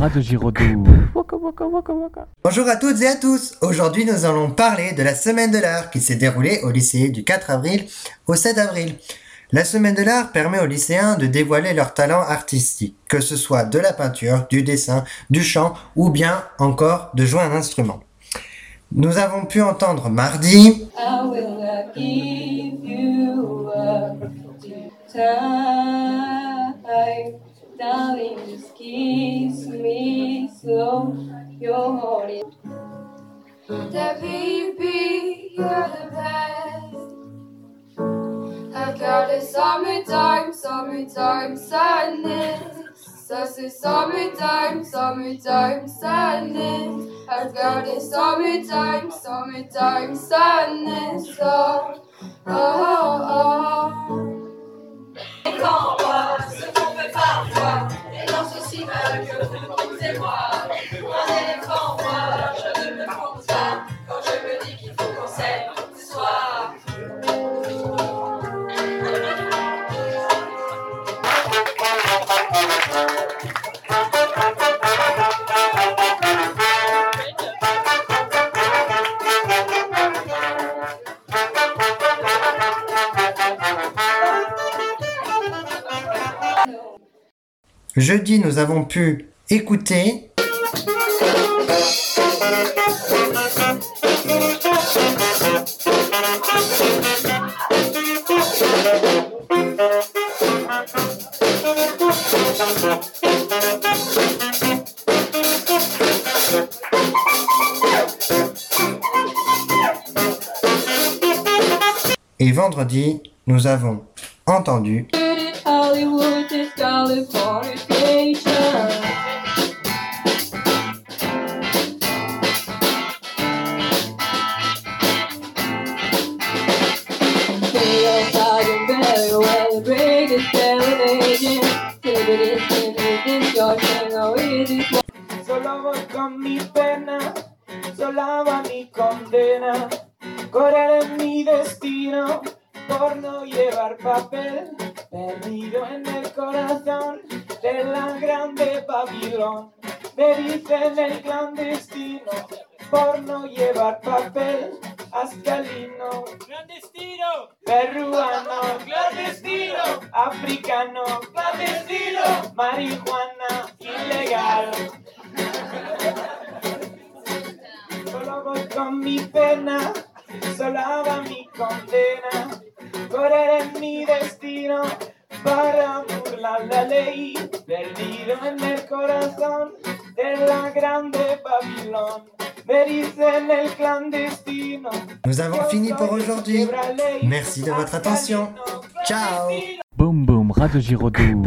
de Giraudoux. Bonjour à toutes et à tous. Aujourd'hui, nous allons parler de la semaine de l'art qui s'est déroulée au lycée du 4 avril au 7 avril. La semaine de l'art permet aux lycéens de dévoiler leurs talents artistiques, que ce soit de la peinture, du dessin, du chant ou bien encore de jouer un instrument. Nous avons pu entendre mardi, I will not give you The baby, you're the best. I've got a summertime, summertime sadness. Ça c'est summertime, summertime sadness. I've got a summertime, summertime sadness. Oh, oh, oh. Quand moi, ce qu'on et jeudi, nous avons pu écouter et vendredi, nous avons entendu Solo voy con mi pena, sola va mi condena. Correr en mi destino por no llevar papel. Perdido en el corazón de la grande Babilón. Me dicen el clandestino por no llevar papel. Ascalino, clandestino, peruano, clandestino, africano, clandestino, marihuana, voy con mi pena, sola va mi condena. Correr en mi destino para burlar la ley. Perdido en el corazón de la grande Babilón. Nous avons fini pour aujourd'hui. Merci de votre attention. Ciao Boum boum, de Giraudoux.